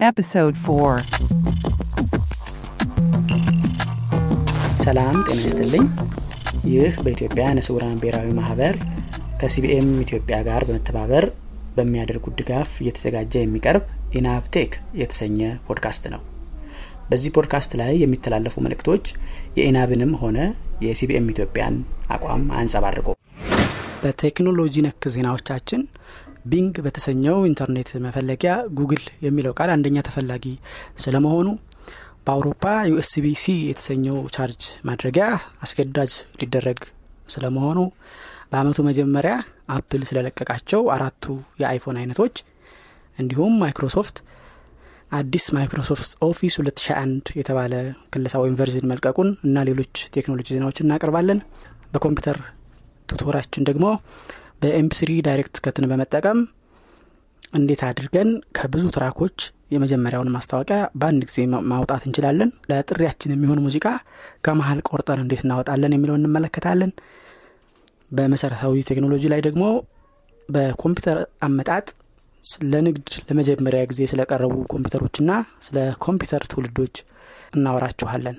Episode 4 ሰላም ጤና ይስጥልኝ። ይህ በኢትዮጵያ ዓይነ ስውራን ብሔራዊ ማህበር ከሲቢኤም ኢትዮጵያ ጋር በመተባበር በሚያደርጉት ድጋፍ እየተዘጋጀ የሚቀርብ ኢናብ ቴክ የተሰኘ ፖድካስት ነው። በዚህ ፖድካስት ላይ የሚተላለፉ መልእክቶች የኢናብንም ሆነ የሲቢኤም ኢትዮጵያን አቋም አያንጸባርቁም። በቴክኖሎጂ ነክ ዜናዎቻችን ቢንግ በተሰኘው ኢንተርኔት መፈለጊያ ጉግል የሚለው ቃል አንደኛ ተፈላጊ ስለመሆኑ በአውሮፓ USB C የተሰኘው ቻርጅ ማድረጊያ አስገዳጅ ሊደረግ ስለመሆኑ በአመቱ መጀመሪያ አፕል ስለለቀቃቸው አራቱ የአይፎን አይነቶች እንዲሁም ማይክሮሶፍት አዲስ ማይክሮሶፍት ኦፊስ 2001 የተባለ ክለሳ ወይም version መልቀቁን እና ሌሎች ቴክኖሎጂ ዜናዎችን እናቀርባለን። በኮምፒውተር tutorial ኣችን ደግሞ በ MP3 direct cut ን በመጠቀም እንዴት አድርገን ከብዙ track ኦች የመጀመሪያውን ማስታወቂያ በአንድ ጊዜ ማውጣት እንችላለን፣ ለጥሪያችን የሚሆን ሙዚቃ ከመሀል ቆርጠን እንዴት እናወጣለን የሚለውን እንመለከታለን። በመሰረታዊ ቴክኖሎጂ ላይ ደግሞ በኮምፒውተር አመጣጥ ለንግድ ለመጀመሪያ ጊዜ ስለቀረቡ ኮምፒውተሮችና ስለ ኮምፒውተር ትውልዶች እናወራችኋለን።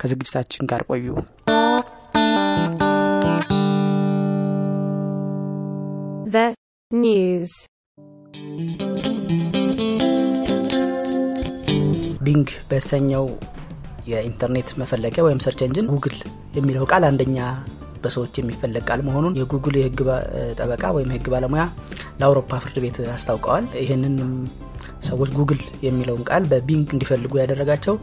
ከዝግጅታችን ጋር ቆዩ። The news. ቢንግ በተሰኘው የኢንተርኔት መፈለጊያ ወይም search engine ጉግል የሚለው ቃል አንደኛ በሰዎች የሚፈለግ ቃል መሆኑን የጉግል የህግ ጠበቃ ወይም የህግ ባለሙያ ለአውሮፓ ፍርድ ቤት አስታውቀዋል። ይህንን ሰዎች ጉግል የሚለውን ቃል በቢንግ እንዲፈልጉ ያደረጋቸው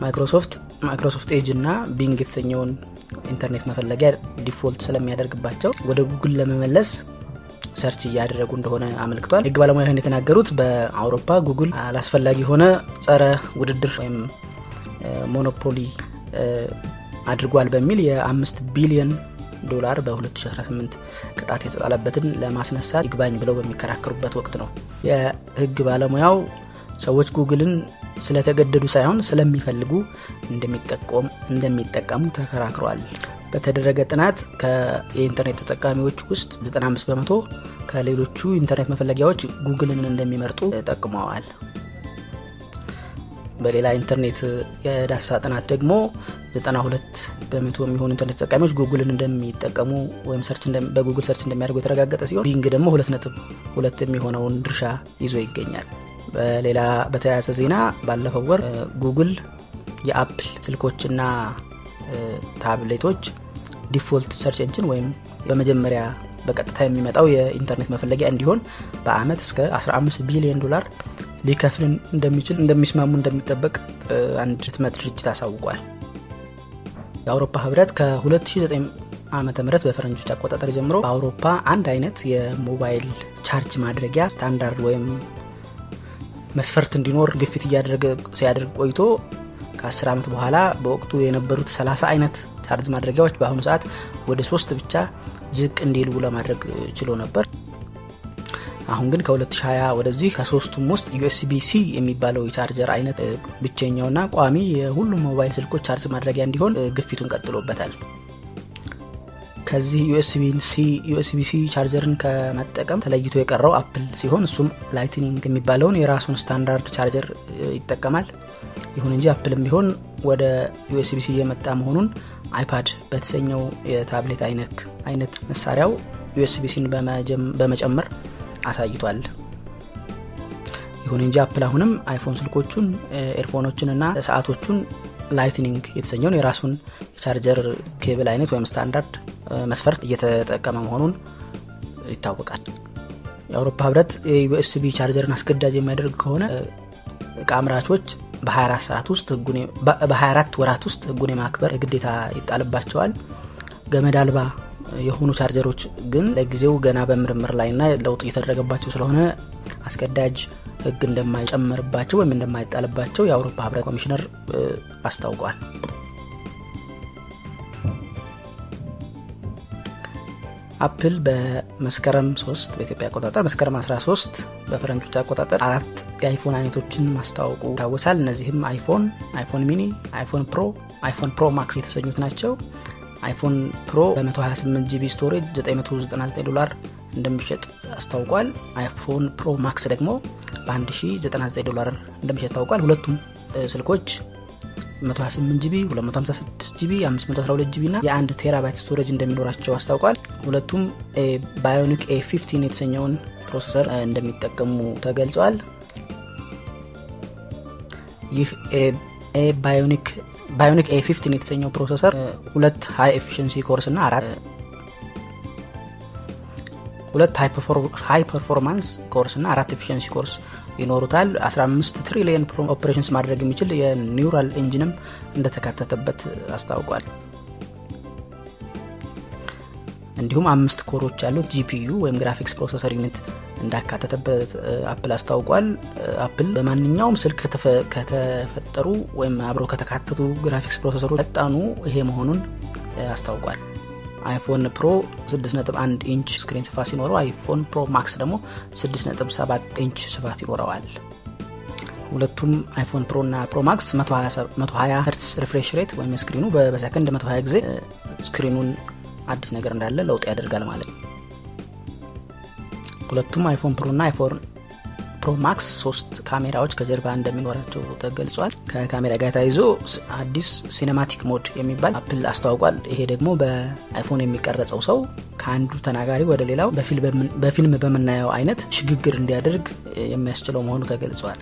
ማይክሮሶፍት ማይክሮሶፍት ኤጅ እና ቢንግ የተሰኘውን ኢንተርኔት መፈለጊያ default ስለሚያደርግባቸው ወደ ጉግል ለመመለስ search እያደረጉ እንደሆነ አመልክቷል። ህግ ባለሙያ ይህን የተናገሩት በአውሮፓ ጉግል አላስፈላጊ የሆነ ጸረ ውድድር ወይም monopoly አድርጓል በሚል የአምስት ቢሊዮን ዶላር በ2018 ቅጣት የተጣለበትን ለማስነሳት ይግባኝ ብለው በሚከራከሩበት ወቅት ነው። የህግ ባለሙያው ሰዎች ጉግልን ስለተገደዱ ሳይሆን ስለሚፈልጉ እንደሚጠቀሙ ተከራክረዋል። በተደረገ ጥናት የኢንተርኔት ተጠቃሚዎች ውስጥ 95 በመቶ ከሌሎቹ ኢንተርኔት መፈለጊያዎች ጉግልን እንደሚመርጡ ጠቅመዋል። በሌላ ኢንተርኔት የዳሰሳ ጥናት ደግሞ 92 በመቶ የሚሆኑ ኢንተርኔት ተጠቃሚዎች ጉግልን እንደሚጠቀሙ ወይም በጉግል search እንደሚያደርጉ የተረጋገጠ ሲሆን ቢንግ ደግሞ ሁለት ነጥብ ሁለት የሚሆነውን ድርሻ ይዞ ይገኛል። በሌላ በተያያዘ ዜና ባለፈው ወር ጉግል የአፕል ስልኮችና ታብሌቶች default search engine ወይም በመጀመሪያ በቀጥታ የሚመጣው የኢንተርኔት መፈለጊያ እንዲሆን በአመት እስከ 15 ቢሊዮን ዶላር ሊከፍል እንደሚችል እንደሚስማሙ እንደሚጠበቅ አንድ ህትመት ድርጅት አሳውቋል። የአውሮፓ ህብረት ከ2009 ዓ ም በፈረንጆች አቆጣጠር ጀምሮ በአውሮፓ አንድ አይነት የሞባይል ቻርጅ ማድረጊያ ስታንዳርድ ወይም መስፈርት እንዲኖር ግፊት እያደረገ ሲያደርግ ቆይቶ ከ10 ዓመት በኋላ በወቅቱ የነበሩት 30 አይነት ቻርጅ ማድረጊያዎች በአሁኑ ሰዓት ወደ ሶስት ብቻ ዝቅ እንዲሉ ለማድረግ ችሎ ነበር። አሁን ግን ከ2020 ወደዚህ ከሶስቱም ውስጥ USB የሚባለው የቻርጀር አይነት ብቸኛውና ቋሚ የሁሉም ሞባይል ስልኮች ቻርጅ ማድረጊያ እንዲሆን ግፊቱን ቀጥሎበታል። ከዚህ USB C charger ን ከመጠቀም ተለይቶ የቀረው አፕል ሲሆን እሱም ላይትኒንግ የሚባለውን የራሱን standard charger ይጠቀማል። ይሁን እንጂ አፕልም ቢሆን ወደ USB C እየመጣ መሆኑን አይፓድ በተሰኘው የታብሌት አይነት መሳሪያው USB C ን በመጨመር አሳይቷል። ይሁን እንጂ አፕል አሁንም አይፎን ስልኮቹን፣ earphone ኦችን እና ሰዓቶቹን ላይትኒንግ የተሰኘውን የራሱን የ charger cable አይነት ወይም ስታንዳርድ መስፈርት እየተጠቀመ መሆኑን ይታወቃል። የአውሮፓ ህብረት የ USB charger ን አስገዳጅ የሚያደርግ ከሆነ እቃ አምራቾች በ24 ሰዓት ውስጥ በ24 ወራት ውስጥ ህጉን የማክበር ግዴታ ይጣልባቸዋል። ገመድ አልባ የሆኑ ቻርጀሮች ግን ለጊዜው ገና በምርምር ላይና ለውጥ እየተደረገባቸው ስለሆነ አስገዳጅ ህግ እንደማይጨመርባቸው ወይም እንደማይጣልባቸው የአውሮፓ ህብረት ኮሚሽነር አስታውቋል። አፕል በመስከረም 3 በኢትዮጵያ አቆጣጠር መስከረም 13 በፈረንጆች አቆጣጠር አራት የአይፎን አይነቶችን ማስታወቁ ይታወሳል። እነዚህም አይፎን፣ አይፎን ሚኒ፣ አይፎን ፕሮ፣ አይፎን ፕሮ ማክስ የተሰኙት ናቸው። አይፎን ፕሮ በ128 GB storage 999 ዶላር እንደሚሸጥ አስታውቋል። አይፎን ፕሮ ማክስ ደግሞ በ1099 ዶላር እንደሚሸጥ አስታውቋል። ሁለቱም ስልኮች 128 GB 256 GB 512 GB እና የአንድ terabyte storage እንደሚኖራቸው አስታውቋል። ሁለቱም ባዮኒክ ኤ 15 የተሰኘውን processor እንደሚጠቀሙ ተገልጸዋል። ይህ ባዮኒክ ኤ 15 የተሰኘው processor ሁለት high efficiency cores እና አራት ሁለት high performance cores እና አራት efficiency cores ይኖሩታል። 15 trillion operations ማድረግ የሚችል የ neural engine ም እንደተካተተበት አስታውቋል። እንዲሁም አምስት core ዎች ያሉት GPU ወይም graphics processor unit እንዳካተተበት አፕል አስታውቋል። አፕል በማንኛውም ስልክ ከተፈጠሩ ወይም አብረው ከተካተቱ graphics processor ኦች ፈጣኑ ይሄ መሆኑን አስታውቋል። አይፎን ፕሮ 6.1 inch screen ስፋት ሲኖረው አይፎን ፕሮ ማክስ ደግሞ 6.7 ኢንች ስፋት ይኖረዋል። ሁለቱም አይፎን ፕሮ እና ፕሮ ማክስ 120 hertz refresh rate ወይም screen ኑ በሰከንድ 120 ጊዜ screen ኑን አዲስ ነገር እንዳለ ለውጥ ያደርጋል ማለት ነው። ሁለቱም አይፎን ፕሮ እና አይፎን ፕሮ ማክስ ሶስት ካሜራዎች ከጀርባ እንደሚኖራቸው ተገልጿል። ከካሜራ ጋር ተያይዞ አዲስ cinematic mode የሚባል አፕል አስተዋውቋል። ይሄ ደግሞ በአይፎን የሚቀረጸው ሰው ከአንዱ ተናጋሪ ወደ ሌላው በፊልም በምናየው አይነት ሽግግር እንዲያደርግ የሚያስችለው መሆኑ ተገልጿል።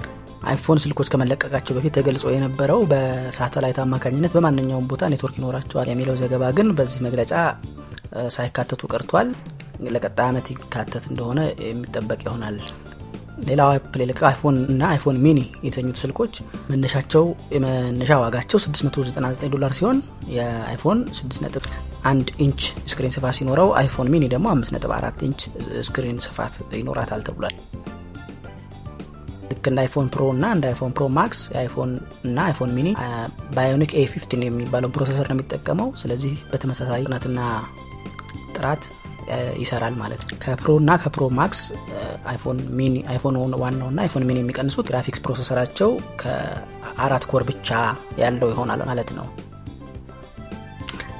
አይፎን ስልኮች ከመለቀቃቸው በፊት ተገልጾ የነበረው በሳተላይት አማካኝነት በማንኛውም ቦታ ኔትወርክ ይኖራቸዋል የሚለው ዘገባ ግን በዚህ መግለጫ ሳይካተቱ ቀርቷል። ለቀጣይ ዓመት ይካተት እንደሆነ የሚጠበቅ ይሆናል። ሌላው አፕል የለቀቀው አይፎን እና አይፎን ሚኒ የተኙት ስልኮች መነሻቸው የመነሻ ዋጋቸው 699 ዶላር ሲሆን የአይፎን 6.1 inch screen ስፋት ሲኖረው አይፎን ሚኒ ደግሞ 5.4 inch screen ስፋት ይኖራታል ተብሏል። ልክ እንደ አይፎን ፕሮ እና እንደ አይፎን ፕሮ ማክስ የአይፎን እና አይፎን ሚኒ ባዮኒክ ኤ 15 የሚባለውን processor ነው የሚጠቀመው። ስለዚህ በተመሳሳይ ፍጥነትና ጥራት ይሰራል ማለት ነው። ከፕሮ እና ከፕሮ ማክስ አይፎን ሚኒ አይፎን ዋናው እና አይፎን ሚኒ የሚቀንሱት graphics processor ኣቸው ከአራት core ብቻ ያለው ይሆናል ማለት ነው።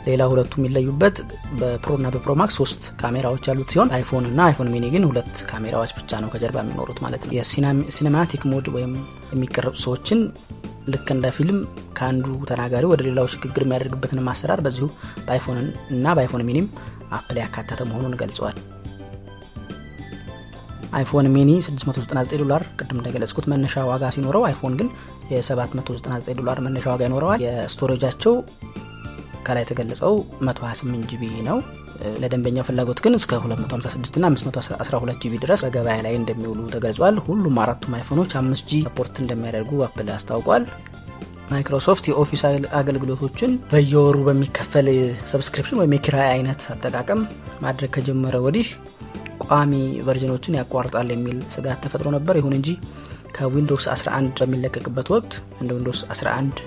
ሌላ ሁለቱ የሚለዩበት በፕሮ እና በፕሮ ማክስ ሶስት ካሜራዎች ያሉት ሲሆን አይፎን እና አይፎን ሚኒ ግን ሁለት ካሜራዎች ብቻ ነው ከጀርባ የሚኖሩት ማለት ነው። የ cinematic mode ወይም የሚቀረጹ ሰዎችን ልክ እንደ ፊልም ከአንዱ ተናጋሪ ወደ ሌላው ሽግግር የሚያደርግበትን አሰራር በዚሁ በአይፎን እና በአይፎን ሚኒም አፕል ያካተተ መሆኑን ገልጸዋል። አይፎን ሚኒ 699 ዶላር ቅድም እንደገለጽኩት መነሻ ዋጋ ሲኖረው አይፎን ግን የ799 ዶላር መነሻ ዋጋ ይኖረዋል። የ storage ኣቸው ከላይ የተገለጸው 128 GB ነው። ለደንበኛው ፍላጎት ግን እስከ 256 ና 512 GB ድረስ በገበያ ላይ እንደሚውሉ ተገልጿል። ሁሉም አራቱም አይፎኖች 5 G support እንደሚያደርጉ አፕል አስታውቋል። ማይክሮሶፍት የ Office አገልግሎቶችን በየወሩ በሚከፈል subscription ወይም የኪራይ አይነት አጠቃቀም ማድረግ ከጀመረ ወዲህ ቋሚ version ኦችን ያቋርጣል የሚል ስጋት ተፈጥሮ ነበር። ይሁን እንጂ ከዊንዶውስ 11 በሚለቀቅበት ወቅት እንደ ዊንዶውስ 11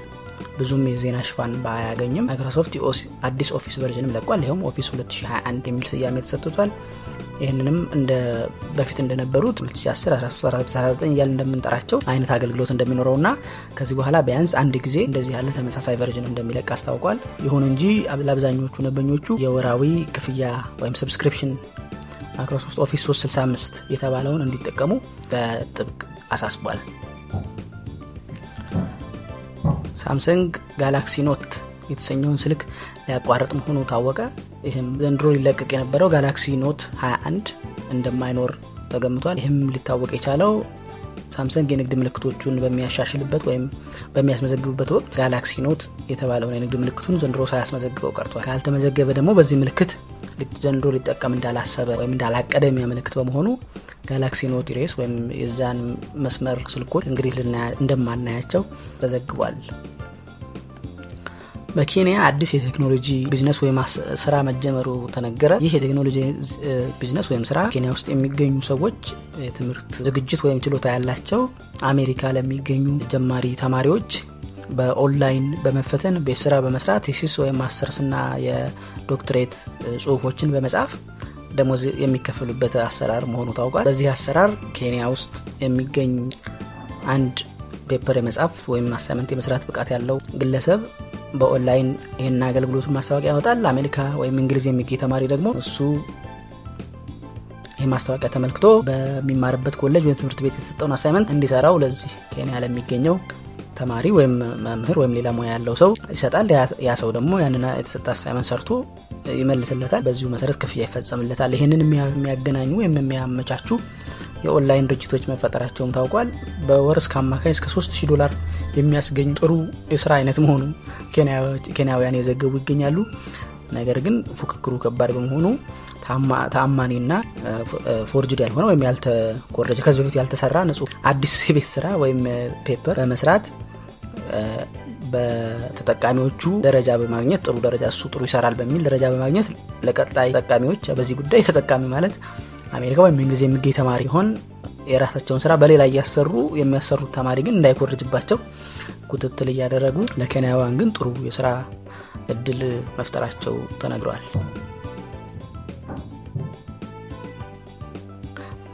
ብዙም የዜና ሽፋን ባያገኝም ማይክሮሶፍት አዲስ Office version ም ለቋል። ይኸውም Office 2021 የሚል ስያሜ ተሰጥቶታል። ይህንንም እንደ በፊት እንደነበሩት 2010 13 እያል እንደምንጠራቸው አይነት አገልግሎት እንደሚኖረው ና ከዚህ በኋላ ቢያንስ አንድ ጊዜ እንደዚህ ያለ ተመሳሳይ version እንደሚለቅ አስታውቋል። ይሁን እንጂ ለአብዛኞቹ ደንበኞቹ የወራዊ ክፍያ ወይም subscription ማይክሮሶፍት ኦፊስ 365 የተባለውን እንዲጠቀሙ በጥብቅ አሳስቧል። ሳምሰንግ ጋላክሲ ኖት የተሰኘውን ስልክ ሊያቋርጥ መሆኑ ታወቀ። ይህም ዘንድሮ ሊለቀቅ የነበረው ጋላክሲ ኖት 21 እንደማይኖር ተገምቷል። ይህም ሊታወቅ የቻለው ሳምሰንግ የንግድ ምልክቶቹን በሚያሻሽልበት ወይም በሚያስመዘግብበት ወቅት ጋላክሲ ኖት የተባለውን የንግድ ምልክቱን ዘንድሮ ሳያስመዘግበው ቀርቷል። ካልተመዘገበ ደግሞ በዚህ ምልክት ዘንድሮ ሊጠቀም እንዳላሰበ ወይም እንዳላቀደ የሚያመለክት በመሆኑ ጋላክሲ ኖት ሬስ ወይም የዛን መስመር ስልኮች እንግዲህ እንደማናያቸው ተዘግቧል። በኬንያ አዲስ የቴክኖሎጂ ቢዝነስ ወይም ስራ መጀመሩ ተነገረ። ይህ የቴክኖሎጂ ቢዝነስ ወይም ስራ ኬንያ ውስጥ የሚገኙ ሰዎች የትምህርት ዝግጅት ወይም ችሎታ ያላቸው አሜሪካ ለሚገኙ ጀማሪ ተማሪዎች በኦንላይን በመፈተን ቤት ስራ በመስራት thesis ወይም ማስተርስና የዶክትሬት ጽሁፎችን በመጻፍ ደሞዝ የሚከፍሉበት አሰራር መሆኑ ታውቋል። በዚህ አሰራር ኬንያ ውስጥ የሚገኝ አንድ paper የመጻፍ ወይም assignment የመስራት ብቃት ያለው ግለሰብ በኦንላይን ይህን አገልግሎቱን ማስታወቂያ ያወጣል። አሜሪካ ወይም እንግሊዝ የሚገኝ ተማሪ ደግሞ እሱ ይህ ማስታወቂያ ተመልክቶ በሚማርበት ኮሌጅ ወይም ትምህርት ቤት የተሰጠውን assignment እንዲሰራው ለዚህ ኬንያ ለሚገኘው ተማሪ ወይም መምህር ወይም ሌላ ሙያ ያለው ሰው ይሰጣል። ያ ሰው ደግሞ ያንን የተሰጠ assignment ሰርቶ ይመልስለታል። በዚሁ መሰረት ክፍያ ይፈጸምለታል። ይህንን የሚያገናኙ ወይም የሚያመቻቹ የኦንላይን ድርጅቶች መፈጠራቸውም ታውቋል። በወር እስከ አማካኝ እስከ 3000 ዶላር የሚያስገኝ ጥሩ የስራ አይነት መሆኑ ኬንያውያን የዘገቡ ይገኛሉ። ነገር ግን ፉክክሩ ከባድ በመሆኑ ተአማኒና forged ያልሆነ ወይም ያልተኮረጀ ከዚህ በፊት ያልተሰራ ንጹህ አዲስ የቤት ስራ ወይም paper በመስራት በተጠቃሚዎቹ ደረጃ በማግኘት ጥሩ ደረጃ እሱ ጥሩ ይሰራል በሚል ደረጃ በማግኘት ለቀጣይ ተጠቃሚዎች በዚህ ጉዳይ ተጠቃሚ ማለት አሜሪካ ወይም እንግሊዝ የሚገኝ ተማሪ ሆን የራሳቸውን ስራ በሌላ እያሰሩ የሚያሰሩት ተማሪ ግን እንዳይኮርጅባቸው ክትትል እያደረጉ ለኬንያውያን ግን ጥሩ የስራ እድል መፍጠራቸው ተነግረዋል።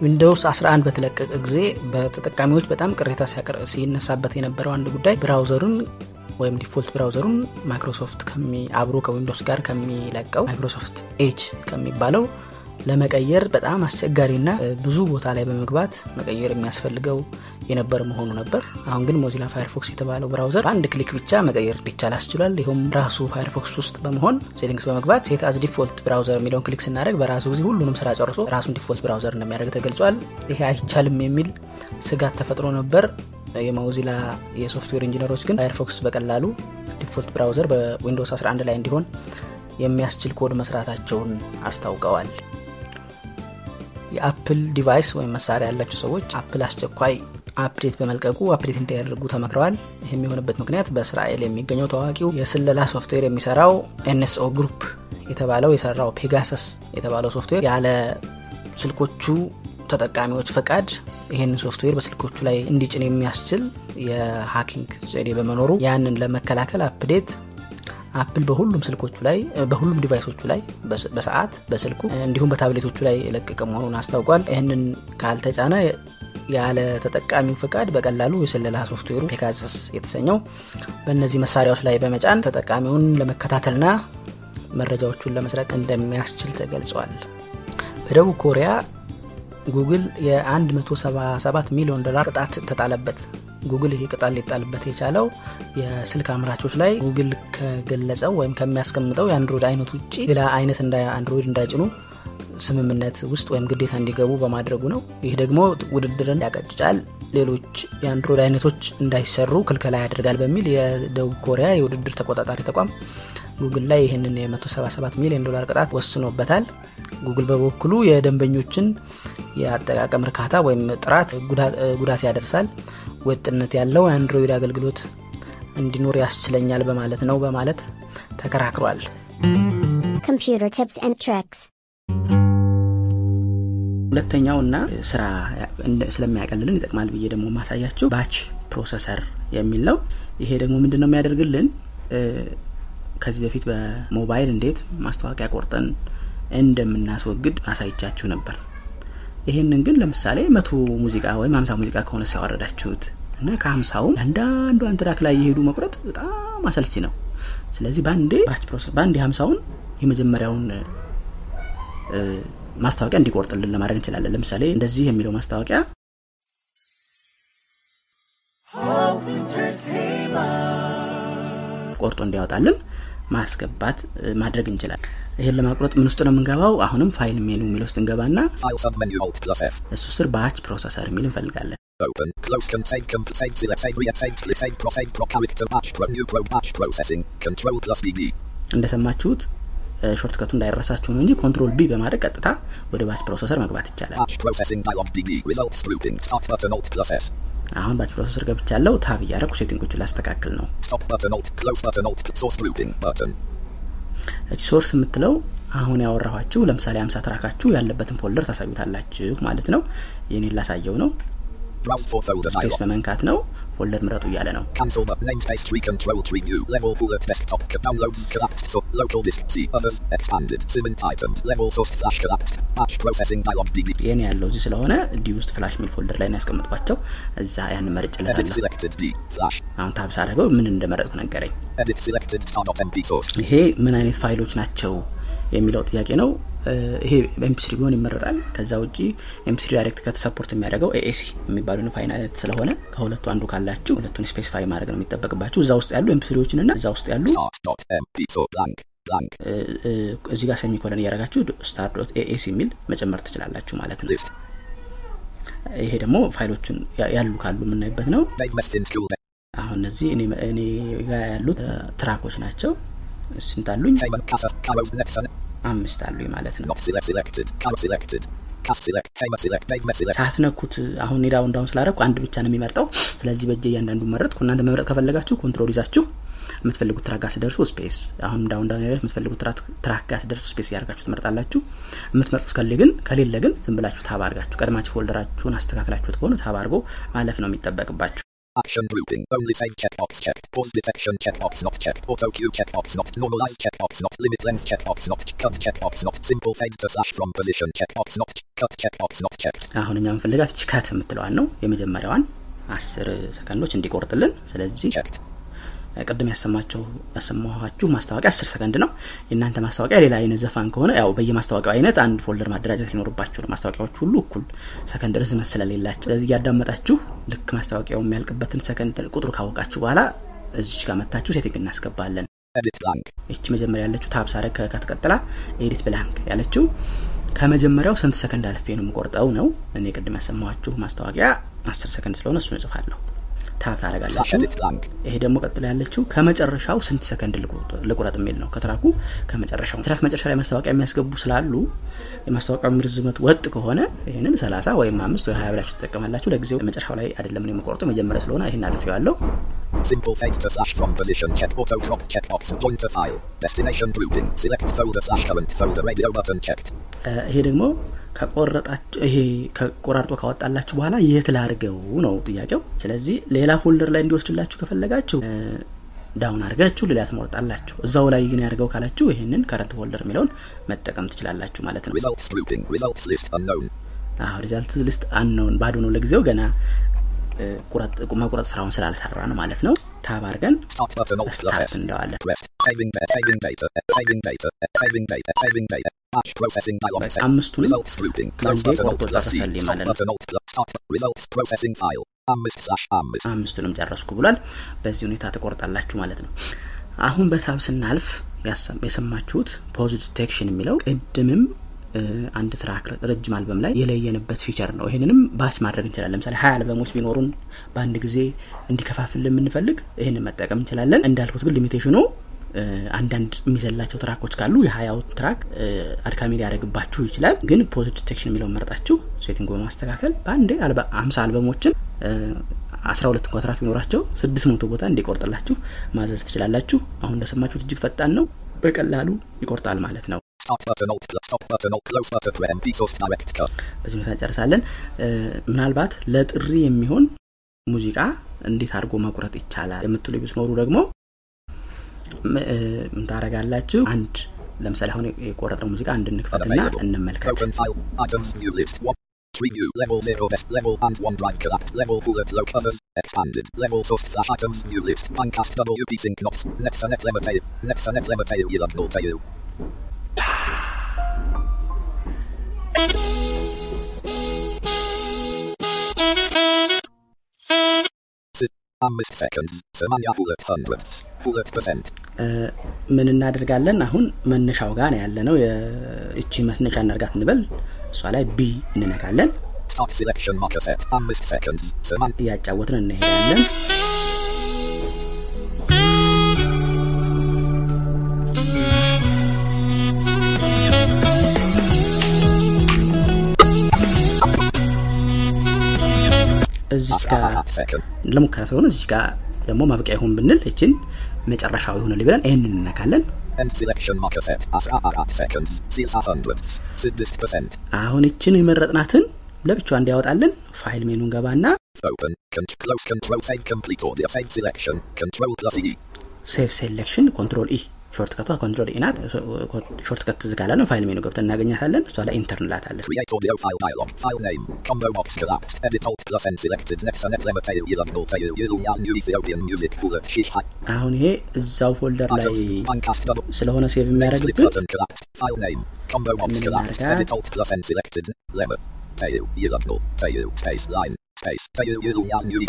ዊንዶውስ 11 በተለቀቀ ጊዜ በተጠቃሚዎች በጣም ቅሬታ ሲነሳበት የነበረው አንድ ጉዳይ browser ኡን ወይም default browser ኡን ማይክሮሶፍት አብሮ ከዊንዶውስ ጋር ከሚለቀው ማይክሮሶፍት ኤጅ ከሚባለው ለመቀየር በጣም አስቸጋሪና ብዙ ቦታ ላይ በመግባት መቀየር የሚያስፈልገው የነበር መሆኑ ነበር። አሁን ግን ሞዚላ ፋይርፎክስ የተባለው browser በአንድ click ብቻ መቀየር እንዲቻል አስችሏል። ይኸውም ራሱ ፋይርፎክስ ውስጥ በመሆን settings በመግባት set as default browser የሚለውን click ስናደርግ በራሱ ጊዜ ሁሉንም ስራ ጨርሶ ራሱን default browser እንደሚያደርግ ተገልጿል። ይሄ አይቻልም የሚል ስጋት ተፈጥሮ ነበር። የሞዚላ የሶፍትዌር ኢንጂነሮች ግን ፋይርፎክስ በቀላሉ default browser በዊንዶውስ 11 ላይ እንዲሆን የሚያስችል ኮድ መስራታቸውን አስታውቀዋል። የአፕል device ወይም መሳሪያ ያላቸው ሰዎች አፕል አስቸኳይ update በመልቀቁ update እንዲያደርጉ ተመክረዋል። ይህም የሆነበት ምክንያት በእስራኤል የሚገኘው ታዋቂው የስለላ ሶፍትዌር የሚሰራው ኤንኤስኦ ግሩፕ የተባለው የሰራው ፔጋሰስ የተባለው ሶፍትዌር ያለ ስልኮቹ ተጠቃሚዎች ፈቃድ ይህንን ሶፍትዌር በስልኮቹ ላይ እንዲጭን የሚያስችል የ hacking ዘዴ በመኖሩ ያንን ለመከላከል update አፕል በሁሉም ስልኮቹ ላይ በሁሉም device ኦቹ ላይ በሰዓት በስልኩ እንዲሁም በታብሌቶቹ ላይ የለቀቀ መሆኑን አስታውቋል። ይህንን ካልተጫነ ያለ ተጠቃሚው ፈቃድ በቀላሉ የስለላ ሶፍትዌሩ ፔጋሰስ የተሰኘው በእነዚህ መሳሪያዎች ላይ በመጫን ተጠቃሚውን ለመከታተልና መረጃዎቹን ለመስረቅ እንደሚያስችል ተገልጿል። በደቡብ ኮሪያ ጉግል የ177 ሚሊዮን ዶላር ቅጣት ተጣለበት። ጉግል ይህ ቅጣት ሊጣልበት የቻለው የስልክ አምራቾች ላይ ጉግል ከገለጸው ወይም ከሚያስቀምጠው የአንድሮይድ አይነት ውጭ ሌላ አይነት አንድሮይድ እንዳይጭኑ ስምምነት ውስጥ ወይም ግዴታ እንዲገቡ በማድረጉ ነው። ይህ ደግሞ ውድድርን ያቀጭጫል፣ ሌሎች የአንድሮይድ አይነቶች እንዳይሰሩ ክልከላ ያደርጋል በሚል የደቡብ ኮሪያ የውድድር ተቆጣጣሪ ተቋም ጉግል ላይ ይህንን የ177 ሚሊዮን ዶላር ቅጣት ወስኖበታል። ጉግል በበኩሉ የደንበኞችን የአጠቃቀም እርካታ ወይም ጥራት ጉዳት ያደርሳል፣ ወጥነት ያለው የአንድሮይድ አገልግሎት እንዲኖር ያስችለኛል በማለት ነው በማለት ተከራክሯል። Computer tips and tricks. ሁለተኛው እና ስራ ስለሚያቀልልን ይጠቅማል ብዬ ደግሞ ማሳያችሁ batch processor የሚል ነው። ይሄ ደግሞ ምንድን ነው የሚያደርግልን ከዚህ በፊት በሞባይል እንዴት ማስታወቂያ ቆርጠን እንደምናስወግድ አሳይቻችሁ ነበር። ይሄንን ግን ለምሳሌ መቶ ሙዚቃ ወይም ሀምሳ ሙዚቃ ከሆነ ያወረዳችሁት እና ከሀምሳውም አንዳንዷን track ላይ እየሄዱ መቁረጥ በጣም አሰልቺ ነው። ስለዚህ በአንዴ batch process በአንዴ ሀምሳውን የመጀመሪያውን ማስታወቂያ እንዲቆርጥልን ለማድረግ እንችላለን። ለምሳሌ እንደዚህ የሚለው ማስታወቂያ ቆርጦ እንዲያወጣልን ማስገባት ማድረግ እንችላለን። ይህን ለመቁረጥ ምን ውስጥ ነው የምንገባው? አሁንም file menu የሚል ውስጥ እንገባና. እሱ ስር batch processor የሚል እንፈልጋለን።. እንደሰማችሁት shortcut ኡ እንዳይረሳችሁ ነው እንጂ Control B በማድረግ ቀጥታ ወደ batch processor መግባት ይቻላል።. አሁን batch processor ገብቻለሁ። tab እያደረኩ setting ኦችን ላስተካክል ነው።. እቺ source የምትለው አሁን ያወራኋችሁ ለምሳሌ አምሳ track ኣችሁ ያለበትን folder ታሳዩታላችሁ ማለት ነው። ይህኔን ላሳየው ነው። space. በመንካት ነው folder ምረጡ እያለ ነው። Cancel the namespace tree control tree view. Level bullet desktop. ca- Downloads collapsed. So local disk C. Others expanded. Cement items. Level source flash collapsed. Batch processing dialog DB. ይህን ያለው እዚህ ስለሆነ D ውስጥ flash ሚል folder ላይ ያስቀምጥኳቸው። እዛ ያን. Flash. አሁን tab ሳደርገው ምን እንደመረጥኩ ነገረኝ። Edit selected star.mp source. ይሄ ምን አይነት ፋይሎች ናቸው የሚለው ጥያቄ ነው። ይሄ MP3 ቢሆን ይመረጣል። ከዛ ውጭ mp3DirectCut support የሚያደርገው AAC የሚባሉ ፋይል አይነት ስለሆነ ከሁለቱ አንዱ ካላችሁ ሁለቱን specify ማድረግ ነው የሚጠበቅባችሁ። እዛ ውስጥ ያሉ MP3 ዎችን እና እዛ ውስጥ ያሉ እዚህ ጋር semicolon እያደረጋችሁ star dot AAC የሚል መጨመር ትችላላችሁ ማለት ነው።. ይሄ ደግሞ ፋይሎቹን ያሉ ካሉ የምናይበት ነው።. አሁን እነዚህ እኔ ጋር ያሉት track ኦች ናቸው። ስንት አሉኝ? አምስት አሉኝ ማለት ነው።. ሳትነኩት አሁን እኔ down down አንድ ብቻ ነው የሚመርጠው። ስለዚህ በእጄ እያንዳንዱ መረጥኩ። እናንተ መምረጥ ከፈለጋችሁ control ይዛችሁ የምትፈልጉት track ጋር ስትደርሱ space፣ አሁን down down የምትፈልጉት track ጋር ስትደርሱ space እያደርጋችሁ ትመርጣላችሁ። የምትመርጡት ከሌለ ግን ከሌለ ግን ዝም ብላችሁ tab አድርጋችሁ ቀድማችሁ folder ኣችሁን አስተካክላችሁት ከሆነ tab አድርጎ ማለፍ ነው የሚጠበቅባችሁ። Action grouping. Only save checkbox checked. Pause detection checkbox not checked. Auto cue checkbox not. Normalize checkbox not. Limit length checkbox not. Cut checkbox not. Simple fade to slash from position checkbox not. Cut checkbox not checked. አሁን እኛ የምንፈልጋት ችካት የምትለዋን ነው የመጀመሪያዋን አስር ሰከንዶች እንዲቆርጥልን። ስለዚህ Checked. ቅድም ያሰማቸው ያሰማኋችሁ ማስታወቂያ አስር ሰከንድ ነው። የእናንተ ማስታወቂያ ሌላ አይነት ዘፈን ከሆነ ያው በየማስታወቂያው አይነት አንድ folder ማደራጀት ሊኖርባችሁ ነው። ማስታወቂያዎቹ ሁሉ እኩል ሰከንድ ርዝመት ስለሌላቸው፣ ስለዚህ እያዳመጣችሁ ልክ ማስታወቂያው የሚያልቅበትን ሰከንድ ቁጥሩ ካወቃችሁ በኋላ እዚች ጋር መታችሁ setting እናስገባለን።. ይቺ መጀመሪያ ያለችው tab ሳረግ cut ቀጥላ edit blank ያለችው ከመጀመሪያው ስንት ሰከንድ አልፌ ነው የምቆርጠው ነው። እኔ ቅድም ያሰማኋችሁ ማስታወቂያ አስር ሰከንድ ስለሆነ እሱን እጽፋለሁ። tab ታደርጋላችሁ።. ይሄ ደግሞ ቀጥሎ ያለችው ከመጨረሻው ስንት ሰከንድ ልቁ- ልቁረጥ የሚል ነው። ከ track ኡ ከመጨረሻው track መጨረሻ ላይ ማስታወቂያ የሚያስገቡ ስላሉ የማስታወቂያ ርዝመት ወጥ ከሆነ ይህንን ሰላሳ ወይም አምስት ወይ ሀያ ብላችሁ ትጠቀማላችሁ። ለጊዜው መጨረሻው ላይ አይደለም ነው የምቆርጠው መጀመሪያ ስለሆነ ይህን አልፈዋለሁ። Simple fade to slash from position check. Auto crop checkbox. Join to file. Destination grouping. Select folder slash current folder. Radio button checked. እ፣ ይሄ ደግሞ ከቆረጣችሁ ይሄ ከቆራርጦ ካወጣላችሁ በኋላ የት ላድርገው ነው ጥያቄው። ስለዚህ ሌላ folder ላይ እንዲወስድላችሁ ከፈለጋችሁ down አድርጋችሁ ሌላ ትመርጣላችሁ። እዛው ላይ ግን ያድርገው ካላችሁ ይህንን current folder የሚለውን መጠቀም ትችላላችሁ ማለት ነው።. አሁን result list አንነውን ባዶ ነው ለጊዜው ገና መቁረጥ ስራውን ስላልሰራ ነው ማለት ነው። tab አድርገን start S. አምስቱንም ጨረስኩ ብሏል። በዚህ ሁኔታ ትቆርጣላችሁ ማለት ነው። አሁን በ tab ስናልፍ የሰማችሁት pause detection የሚለው ቅድምም አንድ track ረጅም አልበም ላይ የለየንበት feature ነው። ይህንንም batch ማድረግ እንችላለን። ለምሳሌ ሀያ አልበሞች ቢኖሩን በአንድ ጊዜ እንዲከፋፍል የምንፈልግ ይህንን መጠቀም እንችላለን። እንዳልኩት ግን limitation ኡ አንዳንድ የሚዘላቸው track ኦች ካሉ የሀያው track አድካሚ ሊያደርግባችሁ ይችላል። ግን pause detection የሚለውን መርጣችሁ setting በማስተካከል በአንዴ ሀምሳ አልበሞችን አስራ ሁለት እንኳ track ቢኖራቸው ስድስት መቶ ቦታ እንዲቆርጥላችሁ ማዘዝ ትችላላችሁ። አሁን እንደሰማችሁት እጅግ ፈጣን ነው፣ በቀላሉ ይቆርጣል ማለት ነው።. በዚህ ሁኔታ እንጨርሳለን። ምናልባት ለጥሪ የሚሆን ሙዚቃ እንዴት አድርጎ መቁረጥ ይቻላል የምትሉ ብትኖሩ ደግሞ ም- እ፣ ምን ታደርጋላችሁ? አንድ ለምሳሌ አሁን የቆረጥነው ሙዚቃ አንድ እንክፈትና እንመልከት። Open file. Items view list. One. Tree view level 0 best level and one drive collapsed level bullet low others expanded level source flash items view list pancast WP sync knots nexa net levitail nexa net levitail yellow no tail አምስት seconds ሰማንያ ሁለት hundredths ሁለት ምን እናደርጋለን? አሁን መነሻው ጋር ነው ያለ ነው። እቺ መነሻ እናርጋት እንበል። እሷ ላይ ቢ እንነካለን። አምስት seconds ሰማን እያጫወትን እንሄዳለን። እዚች ጋር ለሙከራ ስለሆነ እዚች ጋር ደግሞ ማብቂያ ይሁን ብንል እችን መጨረሻው ይሁንልኝ ብለን ይህንን እንነካለን። አሁን እችን የመረጥናትን ለብቻዋ እንዲያወጣልን file menu ን ገባና open con- close control save complete audio save selection control plus E save selection control E shortcut ዋ control E ናት shortcut ትዝ ካላለን file menu ገብተን እናገኛታለን። እሷ ላይ enter እንላታለን።. አሁን ይሄ እዛው ፎልደር ላይ. ስለሆነ ሴቭ የሚያደርግብን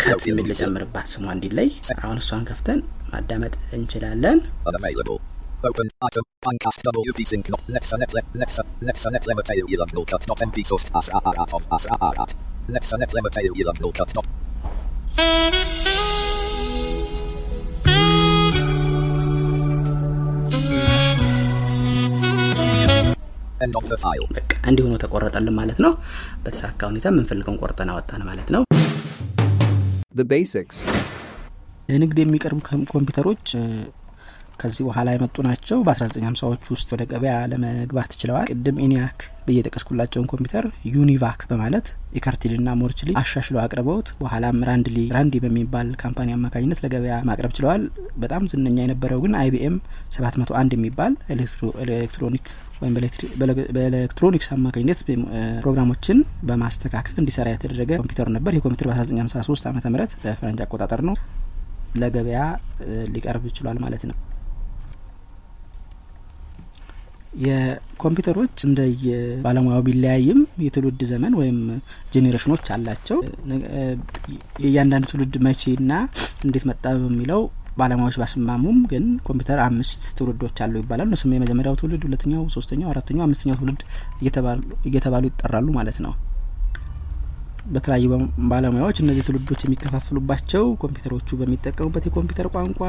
ከት የሚል. ልጨምርባት ስሟ እንዲለይ። አሁን እሷን ከፍተን ማዳመጥ እንችላለን።. Open item. Uncast WP sync not next net le next next net lemma tail yilang no cut not MP source as a at of as a at. Next net lemma tail yilang no cut not. End of the file. በቃ እንዲሁ ነው ተቆረጠልን ማለት ነው። በተሳካ ሁኔታ የምንፈልገውን ቆርጠን አወጣን ማለት ነው። The basics. ለንግድ የሚቀርቡ ከም- ኮምፒውተሮች እ፣ ከዚህ በኋላ የመጡ ናቸው። በ1950ዎች ውስጥ ወደ ገበያ ለመግባት ችለዋል። ቅድም ኢኒያክ ብዬ ኮምፒውተር ዩኒቫክ በማለት ኤከርትና ሞውችሊ አሻሽለው አቅርበውት በኋላም ራንድሊ ራንዲ በሚባል company አማካኝነት ለገበያ ማቅረብ ችለዋል። በጣም ዝነኛ የነበረው ግን አይቢኤም 701 የሚባል ኤሌክትሮ- ኤሌክትሮኒክ ወይም በኤሌክትሮኒክስ አማካኝነት ፕሮግራሞችን በማስተካከል እንዲሰራ የተደረገ ኮምፒውተር ነበር። ይህ ኮምፒውተር በ1953 ዓ ም በፈረንጅ አቆጣጠር ነው ለገበያ ሊቀርብ ችሏል ማለት ነው። የኮምፒውተሮች እንደ ባለሙያው ቢለያይም የትውልድ ዘመን ወይም ጄኔሬሽኖች አላቸው። የእያንዳንዱ ትውልድ መቼና እንዴት መጣ በሚለው ባለሙያዎች ባይስማሙም ግን ኮምፒውተር አምስት ትውልዶች አሉ ይባላል። እነሱም የመጀመሪያው ትውልድ፣ ሁለተኛው፣ ሶስተኛው፣ አራተኛው፣ አምስተኛው ትውልድ እየተባሉ- ይጠራሉ ማለት ነው። በተለያዩ ባለሙያዎች እነዚህ ትውልዶች የሚከፋፍሉባቸው ኮምፒውተሮቹ በሚጠቀሙበት የኮምፒውተር ቋንቋ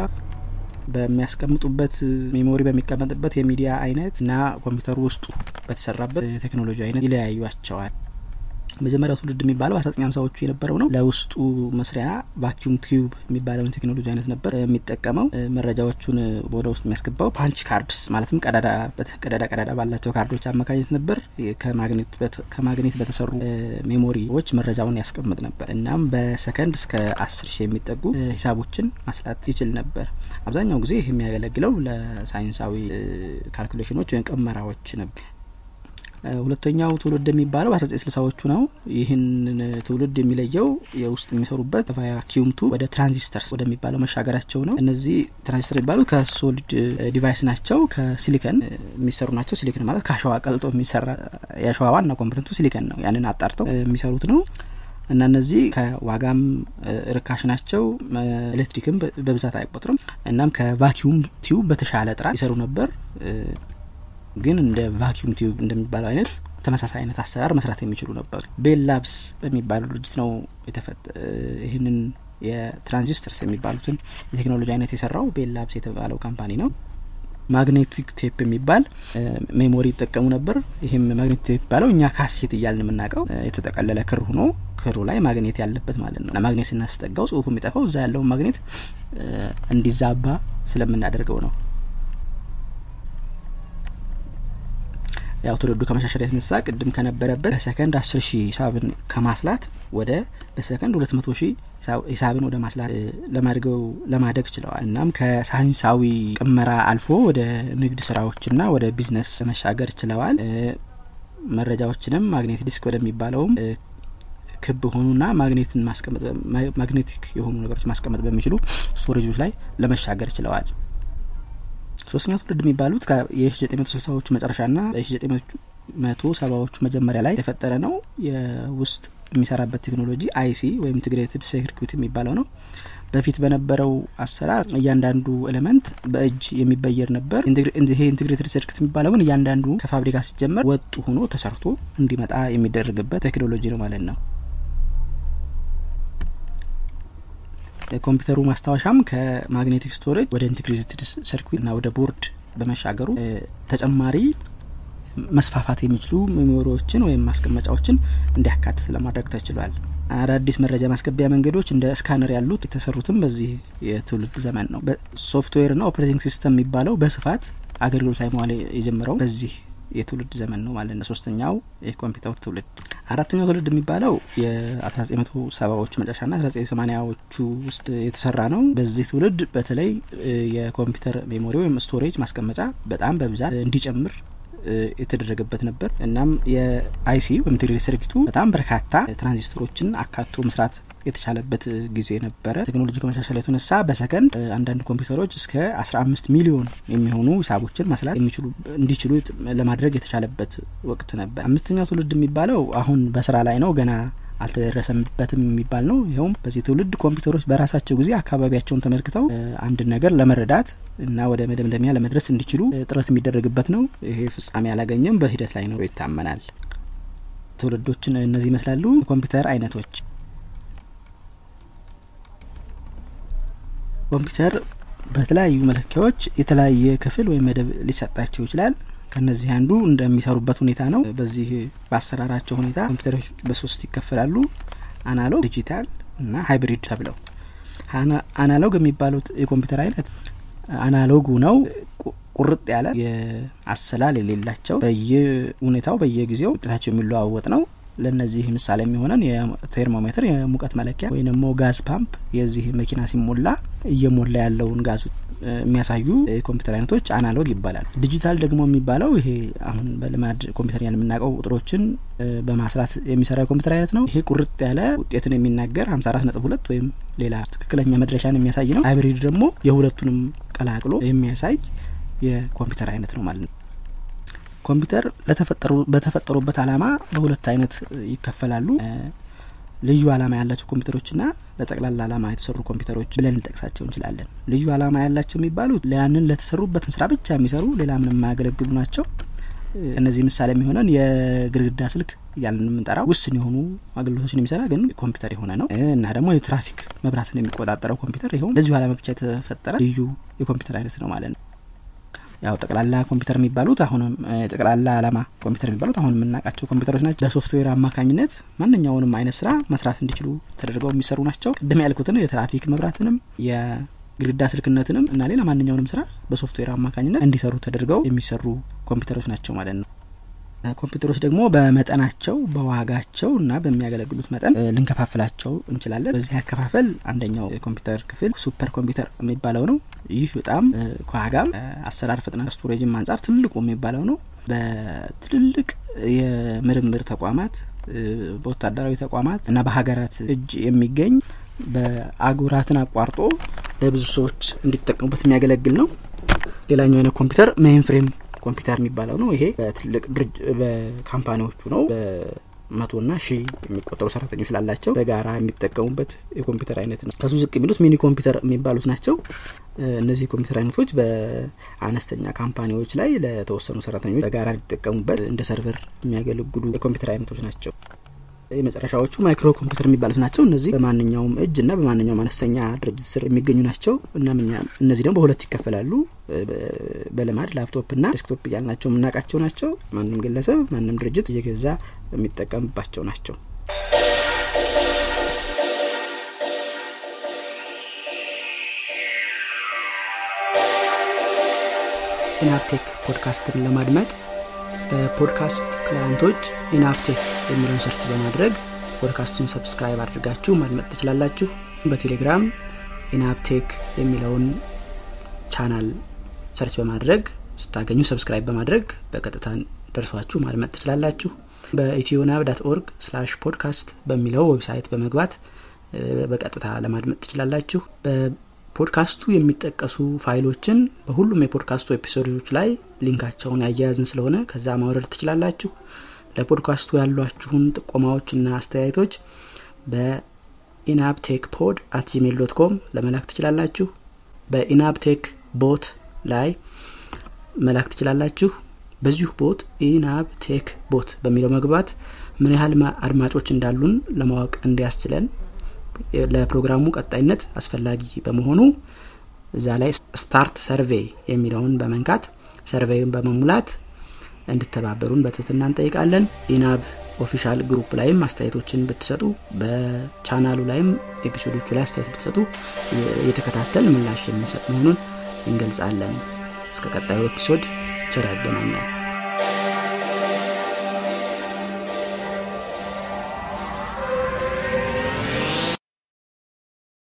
በሚያስቀምጡበት memory በሚቀመጥበት የሚዲያ አይነት እና ኮምፒውተሩ ውስጡ በተሰራበት ቴክኖሎጂ አይነት ይለያዩቸዋል። መጀመሪያው ትውልድ የሚባለው አስራ ዘጠኝ ሀምሳዎቹ የነበረው ነው። ለውስጡ መስሪያ vacuum tube የሚባለውን ቴክኖሎጂ አይነት ነበር የሚጠቀመው። መረጃዎቹን ወደ ውስጥ የሚያስገባው punch cards ማለትም ቀዳዳ ቀዳዳ ባላቸው ካርዶች አማካኝነት ነበር። ከማግኔት በተሰሩ memory ዎች መረጃውን ያስቀምጥ ነበር። እናም በሰከንድ እስከ አስር ሺህ የሚጠጉ ሂሳቦችን ማስላት ይችል ነበር። አብዛኛው ጊዜ ይህ የሚያገለግለው ለሳይንሳዊ calculation ኦች ወይም ቀመራዎች ነበር። ሁለተኛው ትውልድ የሚባለው ዘጠኝ ስልሳዎቹ ነው። ይህንን ትውልድ የሚለየው የውስጥ የሚሰሩበት vacuum tube ወደ transistors ወደሚባለው መሻገራቸው ነው። እነዚህ ትራንዚስተር የሚባሉ ከ solid device ናቸው። ከሲሊከን የሚሰሩ ናቸው። ሲሊከን ማለት ከአሸዋ ቀልጦ የሚሰራ የአሸዋ ዋና component ኡ silicon ነው። ያንን አጣርተው የሚሰሩት ነው እና እነዚህ ከዋጋም ርካሽ ናቸው። ኤሌክትሪክም በብዛት አይቆጥርም። እናም ከ vacuum tube በተሻለ ጥራት ይሰሩ ነበር። ግን እንደ vacuum tube እንደሚባለው አይነት ተመሳሳይ አይነት አሰራር መስራት የሚችሉ ነበር። ቤል ላብስ በሚባለው ድርጅት ነው ይህንን የ transistors የሚባሉትን የቴክኖሎጂ አይነት የሰራው ቤል ላብስ የተባለው company ነው። magnetic tape የሚባል memory ይጠቀሙ ነበር። ይህም magnetic tape የሚባለው እኛ ካሴት እያልን የምናውቀው የተጠቀለለ ክር ሆኖ ክሩ ላይ ማግኔት ያለበት ማለት ነው። ማግኔት ስናስጠጋው ጽሁፉ የሚጠፋው እዛ ያለውን ማግኔት እንዲዛባ ስለምናደርገው ነው። ያው ትውልዱ ከመሻሻል የተነሳ ቅድም ከነበረበት በሰከንድ አስር ሺህ ሂሳብን ከማስላት ወደ በሰከንድ ሁለት መቶ ሺህ ሂሳብን ወደ ማስላት ለማድገው ለማደግ ችለዋል። እናም ከሳይንሳዊ ቅመራ አልፎ ወደ ንግድ ስራዎችና ወደ ቢዝነስ ለመሻገር ችለዋል። መረጃዎችንም ማግኔት ዲስክ ወደሚባለውም ክብ ሆኑና ማግኔትን ማስቀመጥ magnetic የሆኑ ነገሮች ማስቀመጥ በሚችሉ storage ኦች ላይ ለመሻገር ችለዋል። ሶስተኛው ትውልድ የሚባሉት የ1960ዎቹ መጨረሻና በ1970ዎቹ መጀመሪያ ላይ የተፈጠረ ነው። የውስጥ የሚሰራበት ቴክኖሎጂ IC ወይም integrated circuit የሚባለው ነው። በፊት በነበረው አሰራር እያንዳንዱ element በእጅ የሚበየድ ነበር። ይሄ integrated circuit የሚባለው ግን እያንዳንዱ ከፋብሪካ ሲጀመር ወጥ ሆኖ ተሰርቶ እንዲመጣ የሚደረግበት ቴክኖሎጂ ነው ማለት ነው። የኮምፒውተሩ ማስታወሻም ከ magnetic storage ወደ integrated circuit እና ወደ ቦርድ በመሻገሩ ተጨማሪ መስፋፋት የሚችሉ memory ዎችን ወይም ማስቀመጫዎችን እንዲያካትት ለማድረግ ተችሏል። አዳዲስ መረጃ ማስገቢያ መንገዶች እንደ scanner ያሉት የተሰሩትም በዚህ የትውልድ ዘመን ነው። በሶፍትዌርና operating system የሚባለው በስፋት አገልግሎት ላይ መዋል የጀመረው በዚህ የትውልድ ዘመን ነው ማለት ነው። ሶስተኛው የኮምፒውተር ትውልድ። አራተኛው ትውልድ የሚባለው የ1970ዎቹ መጨረሻና 1980ዎቹ ውስጥ የተሰራ ነው። በዚህ ትውልድ በተለይ የኮምፒውተር memory ወይም storage ማስቀመጫ በጣም በብዛት እንዲጨምር የተደረገበት ነበር። እናም የ IC ወይም integrated circuit ኡ በጣም በርካታ ትራንዚስተሮችን አካቶ መስራት የተቻለበት ጊዜ ነበረ። ቴክኖሎጂ ከመሻሻል የተነሳ በሰከንድ አንዳንድ ኮምፒውተሮች እስከ 15 ሚሊዮን የሚሆኑ ሂሳቦችን መስራት የሚችሉ እንዲችሉ ለማድረግ የተቻለበት ወቅት ነበር። አምስተኛው ትውልድ የሚባለው አሁን በስራ ላይ ነው ገና አልተደረሰበትም የሚባል ነው። ይኸውም በዚህ ትውልድ ኮምፒውተሮች በራሳቸው ጊዜ አካባቢያቸውን ተመልክተው አንድ ነገር ለመረዳት እና ወደ መደምደሚያ ለመድረስ እንዲችሉ ጥረት የሚደረግበት ነው። ይሄ ፍጻሜ አላገኘም፣ በሂደት ላይ ነው ይታመናል። ትውልዶችን እነዚህ ይመስላሉ። የኮምፒውተር አይነቶች ኮምፒውተር በተለያዩ መለኪያዎች የተለያየ ክፍል ወይም መደብ ሊሰጣቸው ይችላል። ከነዚህ አንዱ እንደሚሰሩበት ሁኔታ ነው። በዚህ በአሰራራቸው ሁኔታ ኮምፒውተሮች በሶስት ይከፈላሉ። analog፣ digital እና hybrid ተብለው። analog የሚባሉት የኮምፒውተር አይነት analog ኡ ነው። ቁርጥ ያለ የአሰላል የሌላቸው በየሁኔታው በየጊዜው ውጤታቸው የሚለዋወጥ ነው። ለእነዚህ ምሳሌ የሚሆነን የቴርሞሜትር የሙቀት መለኪያ ወይም ደግሞ gas pump የዚህ መኪና ሲሞላ እየሞላ ያለውን ጋዝ የሚያሳዩ የኮምፒውተር አይነቶች analog ይባላል። ዲጂታል ደግሞ የሚባለው ይሄ አሁን በልማድ ኮምፒውተር የምናውቀው ቁጥሮችን በማስላት የሚሰራ የኮምፒውተር አይነት ነው። ይሄ ቁርጥ ያለ ውጤትን የሚናገር ሀምሳ አራት ነጥብ ሁለት ወይም ሌላ ትክክለኛ መድረሻን የሚያሳይ ነው። hybrid ደግሞ የሁለቱንም ቀላቅሎ የሚያሳይ የኮምፒውተር አይነት ነው ማለት ነው። ኮምፒውተር ለተፈጠሩ በተፈጠሩበት አላማ በሁለት አይነት ይከፈላሉ። ልዩ አላማ ያላቸው ኮምፒውተሮችና ለጠቅላላ አላማ የተሰሩ ኮምፒውተሮች ብለን ልንጠቅሳቸው እንችላለን። ልዩ አላማ ያላቸው የሚባሉት ያንን ለተሰሩበትን ስራ ብቻ የሚሰሩ ሌላ ምንም የማያገለግሉ ናቸው። እነዚህ ምሳሌ የሚሆነን የግድግዳ ስልክ እያልን የምንጠራው ውስን የሆኑ አገልግሎቶችን የሚሰራ ግን ኮምፒውተር የሆነ ነው እና ደግሞ የትራፊክ መብራትን የሚቆጣጠረው ኮምፒውተር ይኸውም ለዚሁ አላማ ብቻ የተፈጠረ ልዩ የኮምፒውተር አይነት ነው ማለት ነው። ያው ጠቅላላ ኮምፒውተር የሚባሉት አሁንም ጠቅላላ አላማ ኮምፒውተር የሚባሉት አሁን የምናውቃቸው ኮምፒውተሮች ናቸው። በሶፍትዌር አማካኝነት ማንኛውንም አይነት ስራ መስራት እንዲችሉ ተደርገው የሚሰሩ ናቸው። ቅድም ያልኩትን የትራፊክ መብራትንም የግድግዳ ስልክነትንም እና ሌላ ማንኛውንም ስራ በሶፍትዌር አማካኝነት እንዲሰሩ ተደርገው የሚሰሩ ኮምፒውተሮች ናቸው ማለት ነው። ኮምፒውተሮች ደግሞ በመጠናቸው በዋጋቸው እና በሚያገለግሉት መጠን ልንከፋፍላቸው እንችላለን። በዚህ አከፋፈል አንደኛው የኮምፒውተር ክፍል super computer የሚባለው ነው። ይህ በጣም ከዋጋም አሰራር ፍጥነት፣ ስቶሬጅም አንጻር ትልቁ የሚባለው ነው። በትልልቅ የምርምር ተቋማት፣ በወታደራዊ ተቋማት እና በሀገራት እጅ የሚገኝ በአህጉራትን አቋርጦ ለብዙ ሰዎች እንዲጠቀሙበት የሚያገለግል ነው። ሌላኛው አይነት ኮምፒውተር main frame computer የሚባለው ነው። ይሄ በትልቅ በ company ዎቹ ነው በመቶና ሺህ የሚቆጠሩ ሰራተኞች ላላቸው በጋራ የሚጠቀሙበት የኮምፒውተር አይነት ነው። ከሱ ዝቅ የሚሉት mini computer የሚባሉት ናቸው። እነዚህ የኮምፒውተር አይነቶች በአነስተኛ company ዎች ላይ ለተወሰኑ ሰራተኞች በጋራ እንዲጠቀሙበት እንደ server የሚያገለግሉ የኮምፒውተር አይነቶች ናቸው። የመጨረሻዎቹ micro computer የሚባሉት ናቸው። እነዚህ በማንኛውም እጅ እና በማንኛውም አነስተኛ ድርጅት ስር የሚገኙ ናቸው እና እነዚህ ደግሞ በሁለት ይከፈላሉ። በልማድ ላፕቶፕ እና desktop እያልናቸው የምናውቃቸው ናቸው። ማንም ግለሰብ ማንም ድርጅት እየገዛ የሚጠቀምባቸው ናቸው። ኢናፕቴክ ፖድካስትን ለማድመጥ በ podcast client ኦች ኢናብቴክ የሚለውን search በማድረግ podcast ኡን subscribe አድርጋችሁ ማድመጥ ትችላላችሁ። በቴሌግራም ኢናብቴክ የሚለውን channel search በማድረግ ስታገኙ subscribe በማድረግ በቀጥታ ደርሷችሁ ማድመጥ ትችላላችሁ። በኢትዮናብ dot org slash podcast በሚለው website በመግባት በቀጥታ ለማድመጥ ትችላላችሁ። በፖድካስቱ የሚጠቀሱ ፋይሎችን በሁሉም የ podcast ኡ episode ኦች ላይ link ኣቸውን ያያያዝን ስለሆነ ከዛ ማውረድ ትችላላችሁ። ለፖድካስቱ ያሏችሁን ጥቆማዎችና አስተያየቶች በኢናብቴክ pod at Gmail dot com ለመላክ ትችላላችሁ። በኢናብቴክ bot ላይ መላክ ትችላላችሁ። በዚሁ bot ኢናብ ቴክ bot በሚለው መግባት ምን ያህል አድማጮች እንዳሉን ለማወቅ እንዲያስችለን ለፕሮግራሙ ቀጣይነት አስፈላጊ በመሆኑ እዛ ላይ start survey የሚለውን በመንካት survey ን በመሙላት እንድተባበሩን በትህትና እንጠይቃለን። ኢናብ official group ላይም አስተያየቶችን ብትሰጡ፣ በቻናሉ ላይም episode ኦቹ ላይ አስተያየት ብትሰጡ እየተከታተልን ምላሽ የምንሰጥ መሆኑን እንገልጻለን። እስከ ቀጣዩ episode ቸር ያገናኛል።